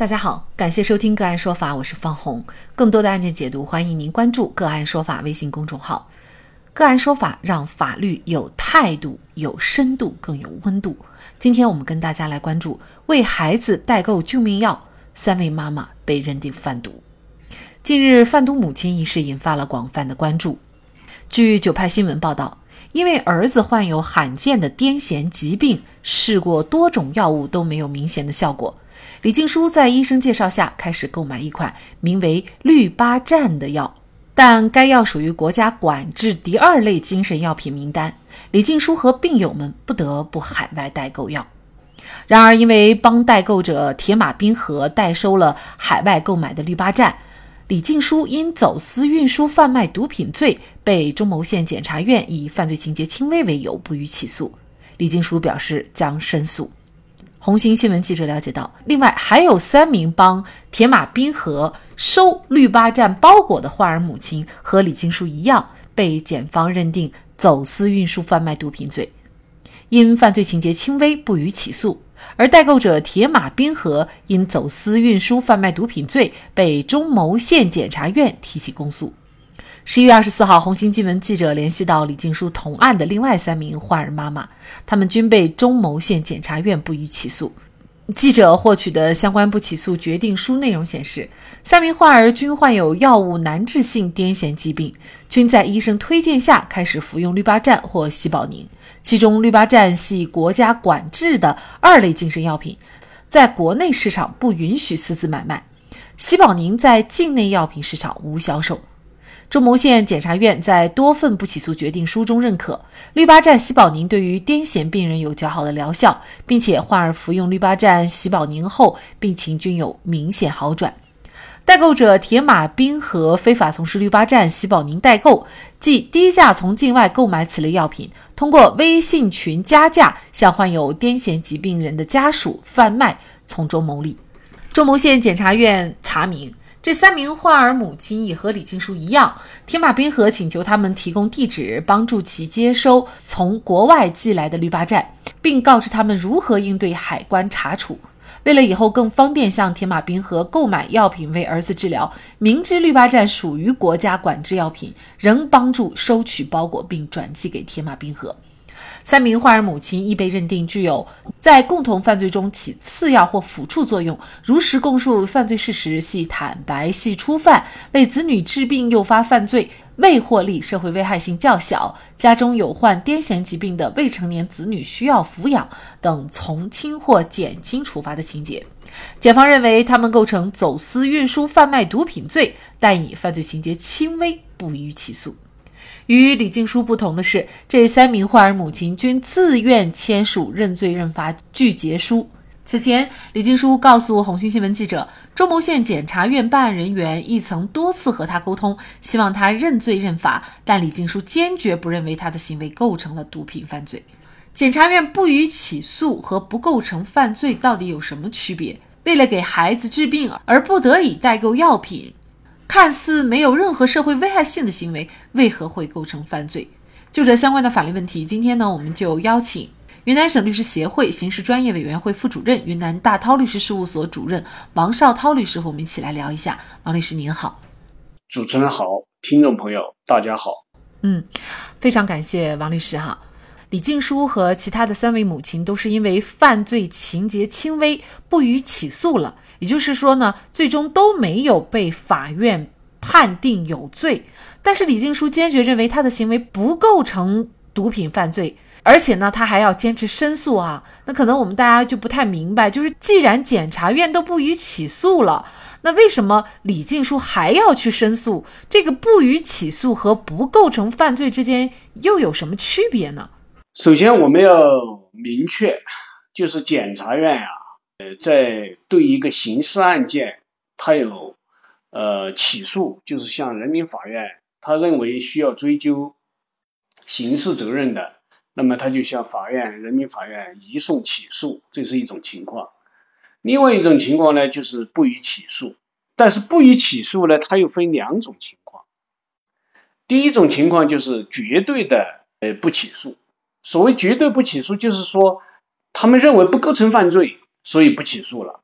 大家好，感谢收听个案说法，我是方红。更多的案件解读，欢迎您关注个案说法微信公众号。个案说法让法律有态度、有深度、更有温度。今天我们跟大家来关注为孩子代购救命药，三位妈妈被认定贩毒。近日，贩毒母亲一事引发了广泛的关注。据九派新闻报道，因为儿子患有罕见的癫痫疾病，试过多种药物都没有明显的效果。李静书在医生介绍下开始购买一款名为氯巴占的药，但该药属于国家管制第二类精神药品名单。李静书和病友们不得不海外代购药。然而，因为帮代购者铁马冰河代收了海外购买的氯巴占，李静书因走私运输贩卖毒品罪被中牟县检察院以犯罪情节轻微为由不予起诉。李静书表示将申诉。红星新闻记者了解到，另外还有三名帮铁马冰河收绿巴站包裹的患儿母亲和李静书一样，被检方认定走私运输贩卖毒品罪，因犯罪情节轻微不予起诉。而代购者铁马冰河因走私运输贩卖毒品罪被中牟县检察院提起公诉。十一月二十四号，红星新闻记者联系到李静书同案的另外三名患儿妈妈，他们均被中牟县检察院不予起诉。记者获取的相关不起诉决定书内容显示，三名患儿均患有药物难治性癫痫疾病，均在医生推荐下开始服用氯巴占或西宝宁。其中，氯巴占系国家管制的二类精神药品，在国内市场不允许私自买卖；西宝宁在境内药品市场无销售。中牟县检察院在多份不起诉决定书中认可氯巴占、西宝宁对于癫痫病人有较好的疗效，并且患儿服用氯巴占、西宝宁后病情均有明显好转。代购者铁马冰河非法从事氯巴占、西宝宁代购，即低价从境外购买此类药品，通过微信群加价向患有癫痫疾病人的家属贩卖，从中牟利。中牟县检察院查明。这三名患儿母亲也和李静书一样，铁马冰河请求他们提供地址，帮助其接收从国外寄来的氯巴占，并告知他们如何应对海关查处。为了以后更方便向铁马冰河购买药品为儿子治疗，明知氯巴占属于国家管制药品，仍帮助收取包裹并转寄给铁马冰河。三名患儿母亲亦被认定具有在共同犯罪中起次要或辅助作用，如实供述犯罪事实，系坦白，系初犯，为子女治病诱发犯罪，未获利，社会危害性较小，家中有患癫痫疾病的未成年子女需要抚养等从轻或减轻处罚的情节。检方认为他们构成走私运输贩卖毒品罪，但以犯罪情节轻微不予起诉。与李静书不同的是，这三名患儿母亲均自愿签署认罪认罚具结书。此前，李静书告诉红星新闻记者，中牟县检察院办案人员亦曾多次和他沟通，希望他认罪认罚，但李静书坚决不认为他的行为构成了毒品犯罪。检察院不予起诉和不构成犯罪到底有什么区别？为了给孩子治病而不得已代购药品。看似没有任何社会危害性的行为，为何会构成犯罪？就这相关的法律问题，今天呢，我们就邀请云南省律师协会刑事专业委员会副主任、云南大韬律师事务所主任王绍涛律师和我们一起来聊一下。王律师您好，主持人好，听众朋友大家好。嗯，非常感谢王律师哈。李静书和其他的三位母亲都是因为犯罪情节轻微，不予起诉了。也就是说呢，最终都没有被法院判定有罪。但是李静书坚决认为他的行为不构成毒品犯罪，而且呢，他还要坚持申诉啊。那可能我们大家就不太明白，就是既然检察院都不予起诉了，那为什么李静书还要去申诉？这个不予起诉和不构成犯罪之间又有什么区别呢？首先，我们要明确，就是检察院呀。呃，在对一个刑事案件，他有呃起诉，就是向人民法院，他认为需要追究刑事责任的，那么他就向法院，人民法院移送起诉，这是一种情况。另外一种情况呢，就是不予起诉。但是不予起诉呢，它又分两种情况。第一种情况就是绝对的呃不起诉。所谓绝对不起诉，就是说他们认为不构成犯罪。所以不起诉了，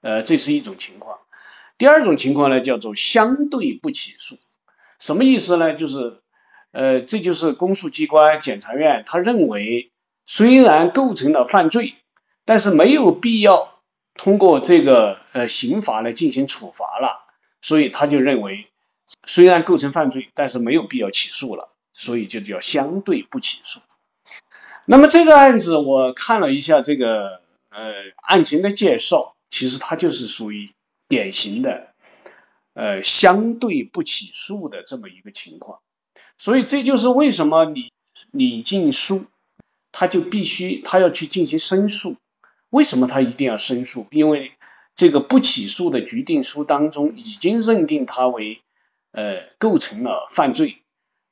呃，这是一种情况。第二种情况呢，叫做相对不起诉。什么意思呢？就是呃，这就是公诉机关检察院他认为，虽然构成了犯罪，但是没有必要通过这个呃刑法来进行处罚了，所以他就认为，虽然构成犯罪，但是没有必要起诉了，所以就叫相对不起诉。那么这个案子我看了一下这个呃案情的介绍，其实它就是属于典型的呃相对不起诉的这么一个情况，所以这就是为什么你李进书他就必须他要去进行申诉，为什么他一定要申诉？因为这个不起诉的决定书当中已经认定他为呃构成了犯罪。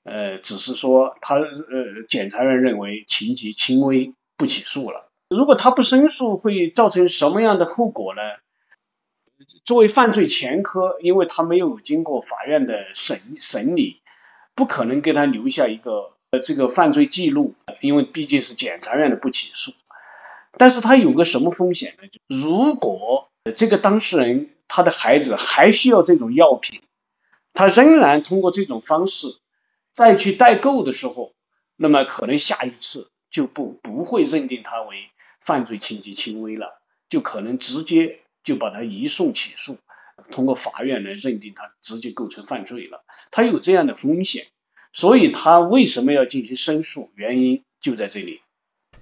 呃，只是说他呃，检察院认为情节轻微，不起诉了。如果他不申诉，会造成什么样的后果呢？作为犯罪前科，因为他没有经过法院的审审理，不可能给他留下一个呃这个犯罪记录，因为毕竟是检察院的不起诉。但是他有个什么风险呢？如果这个当事人他的孩子还需要这种药品，他仍然通过这种方式。再去代购的时候，那么可能下一次就不不会认定他为犯罪情节轻微了，就可能直接就把他移送起诉，通过法院来认定他直接构成犯罪了。他有这样的风险，所以他为什么要进行申诉？原因就在这里。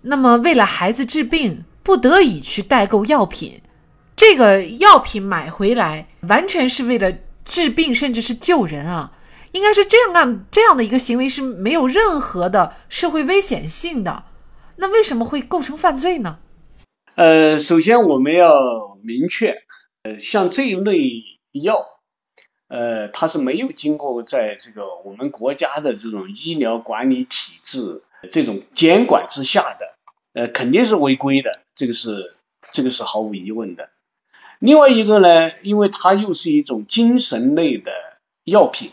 那么，为了孩子治病，不得已去代购药品，这个药品买回来完全是为了治病，甚至是救人啊。应该是这样干这样的一个行为是没有任何的社会危险性的，那为什么会构成犯罪呢？呃，首先我们要明确，呃，像这一类药，呃，它是没有经过在这个我们国家的这种医疗管理体制这种监管之下的，呃，肯定是违规的，这个是这个是毫无疑问的。另外一个呢，因为它又是一种精神类的药品。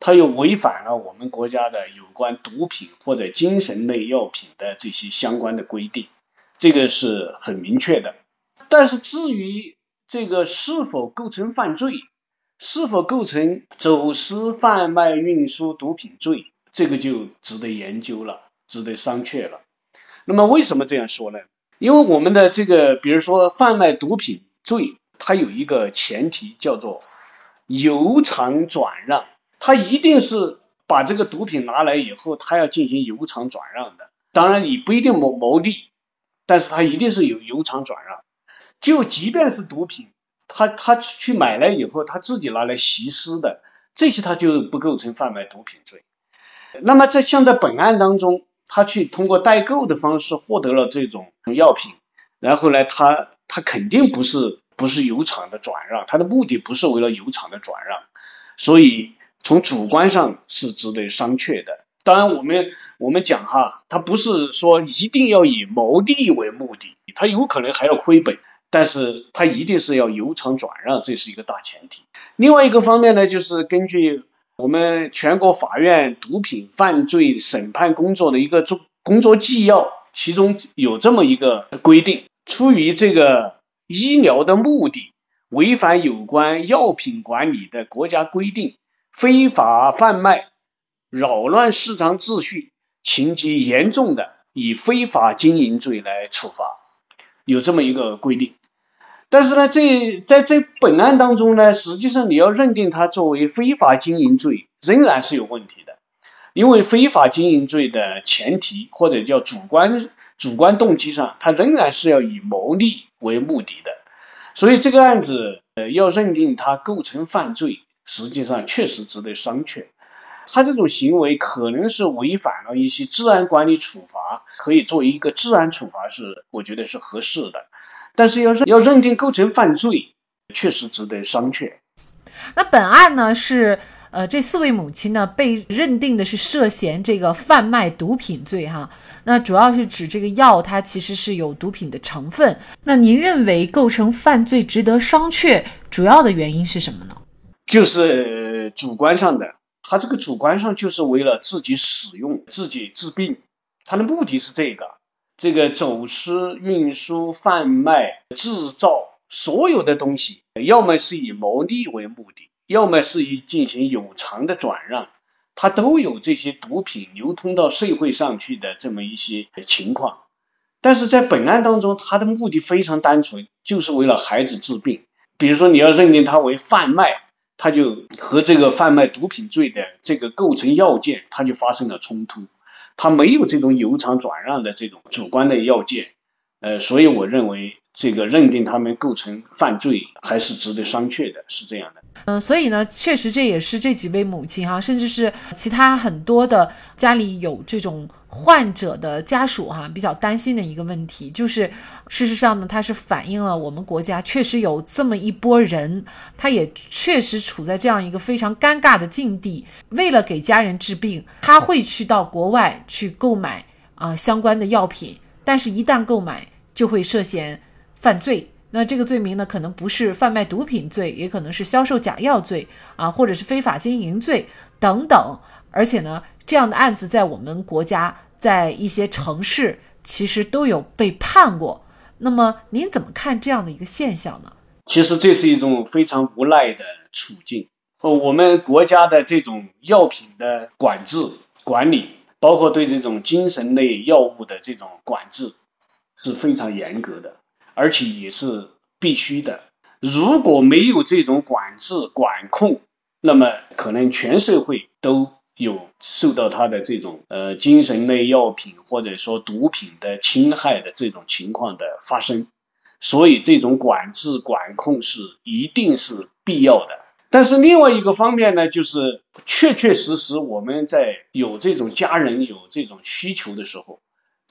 它又违反了我们国家的有关毒品或者精神类药品的这些相关的规定，这个是很明确的。但是至于这个是否构成犯罪，是否构成走私、贩卖、运输毒品罪，这个就值得研究了，值得商榷了。那么为什么这样说呢？因为我们的这个，比如说贩卖毒品罪，它有一个前提叫做有偿转让。他一定是把这个毒品拿来以后，他要进行有偿转让的。当然，你不一定谋牟利，但是他一定是有有偿转让。就即便是毒品，他他去买来以后，他自己拿来吸食的，这些他就不构成贩卖毒品罪。那么在像在本案当中，他去通过代购的方式获得了这种药品，然后呢，他他肯定不是不是有偿的转让，他的目的不是为了有偿的转让，所以。从主观上是值得商榷的。当然，我们我们讲哈，他不是说一定要以牟利为目的，他有可能还要亏本，但是他一定是要有偿转让，这是一个大前提。另外一个方面呢，就是根据我们全国法院毒品犯罪审判工作的一个作工作纪要，其中有这么一个规定：出于这个医疗的目的，违反有关药品管理的国家规定。非法贩卖、扰乱市场秩序，情节严重的，以非法经营罪来处罚，有这么一个规定。但是呢，这在这本案当中呢，实际上你要认定它作为非法经营罪，仍然是有问题的。因为非法经营罪的前提或者叫主观主观动机上，它仍然是要以牟利为目的的。所以这个案子呃，要认定它构成犯罪。实际上确实值得商榷，他这种行为可能是违反了一些治安管理处罚，可以作为一个治安处罚是我觉得是合适的，但是要认要认定构成犯罪，确实值得商榷。那本案呢是呃这四位母亲呢被认定的是涉嫌这个贩卖毒品罪哈，那主要是指这个药它其实是有毒品的成分。那您认为构成犯罪值得商榷，主要的原因是什么呢？就是主观上的，他这个主观上就是为了自己使用、自己治病，他的目的是这个。这个走私、运输、贩卖、制造所有的东西，要么是以牟利为目的，要么是以进行有偿的转让，它都有这些毒品流通到社会上去的这么一些情况。但是在本案当中，他的目的非常单纯，就是为了孩子治病。比如说，你要认定他为贩卖，他就和这个贩卖毒品罪的这个构成要件，他就发生了冲突。他没有这种有偿转让的这种主观的要件，呃，所以我认为。这个认定他们构成犯罪还是值得商榷的，是这样的。嗯，所以呢，确实这也是这几位母亲哈，甚至是其他很多的家里有这种患者的家属哈，比较担心的一个问题，就是事实上呢，它是反映了我们国家确实有这么一波人，他也确实处在这样一个非常尴尬的境地，为了给家人治病，他会去到国外去购买啊相关的药品，但是一旦购买就会涉嫌。犯罪，那这个罪名呢，可能不是贩卖毒品罪，也可能是销售假药罪啊，或者是非法经营罪等等。而且呢，这样的案子在我们国家，在一些城市其实都有被判过。那么您怎么看这样的一个现象呢？其实这是一种非常无奈的处境。呃，我们国家的这种药品的管制管理，包括对这种精神类药物的这种管制，是非常严格的。而且也是必须的。如果没有这种管制管控，那么可能全社会都有受到他的这种呃精神类药品或者说毒品的侵害的这种情况的发生。所以这种管制管控是一定是必要的。但是另外一个方面呢，就是确确实实我们在有这种家人有这种需求的时候。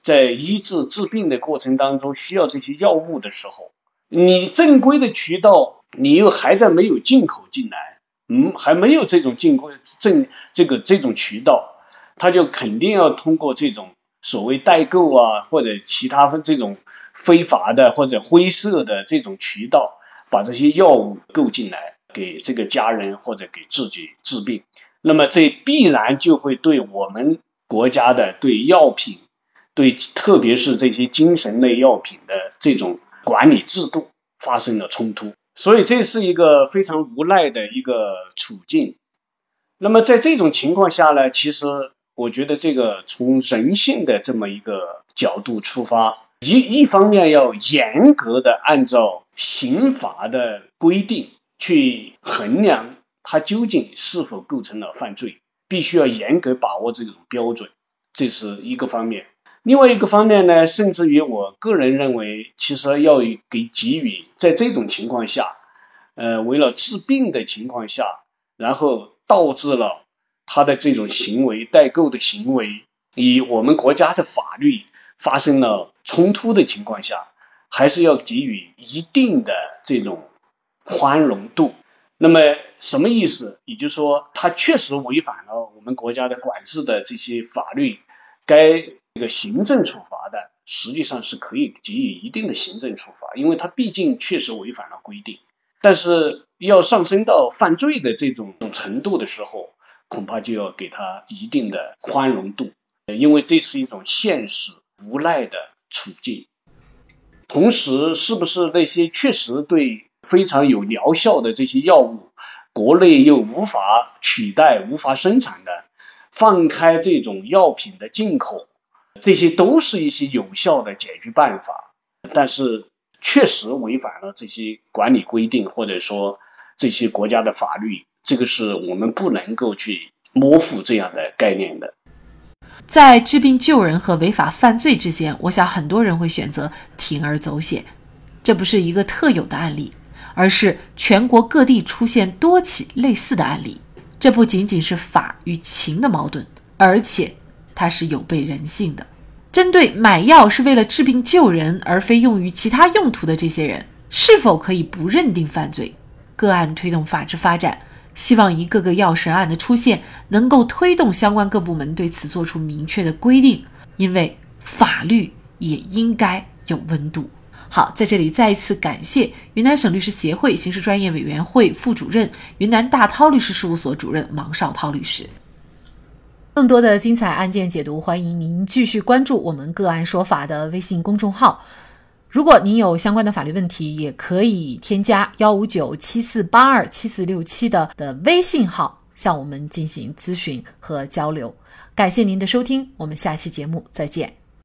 在医治治病的过程当中，需要这些药物的时候，你正规的渠道，你又还在没有进口进来，嗯，还没有这种进口正这个这种渠道，他就肯定要通过这种所谓代购啊，或者其他这种非法的或者灰色的这种渠道，把这些药物购进来，给这个家人或者给自己治病，那么这必然就会对我们国家的对药品。对，特别是这些精神类药品的这种管理制度发生了冲突，所以这是一个非常无奈的一个处境。那么在这种情况下呢，其实我觉得这个从人性的这么一个角度出发，一一方面要严格的按照刑法的规定去衡量它究竟是否构成了犯罪，必须要严格把握这种标准，这是一个方面。另外一个方面呢，甚至于我个人认为，其实要给给予在这种情况下，呃，为了治病的情况下，然后导致了他的这种行为代购的行为，与我们国家的法律发生了冲突的情况下，还是要给予一定的这种宽容度。那么什么意思？也就是说，他确实违反了我们国家的管制的这些法律，该。这个行政处罚的，实际上是可以给予一定的行政处罚，因为他毕竟确实违反了规定。但是要上升到犯罪的这种程度的时候，恐怕就要给他一定的宽容度，因为这是一种现实无奈的处境。同时，是不是那些确实对非常有疗效的这些药物，国内又无法取代、无法生产的，放开这种药品的进口？这些都是一些有效的解决办法，但是确实违反了这些管理规定，或者说这些国家的法律，这个是我们不能够去模糊这样的概念的。在治病救人和违法犯罪之间，我想很多人会选择铤而走险。这不是一个特有的案例，而是全国各地出现多起类似的案例。这不仅仅是法与情的矛盾，而且。它是有悖人性的。针对买药是为了治病救人，而非用于其他用途的这些人，是否可以不认定犯罪？个案推动法治发展，希望一个个药神案的出现，能够推动相关各部门对此做出明确的规定。因为法律也应该有温度。好，在这里再一次感谢云南省律师协会刑事专业委员会副主任、云南大韬律师事务所主任王绍涛律师。更多的精彩案件解读，欢迎您继续关注我们“个案说法”的微信公众号。如果您有相关的法律问题，也可以添加幺五九七四八二七四六七的的微信号向我们进行咨询和交流。感谢您的收听，我们下期节目再见。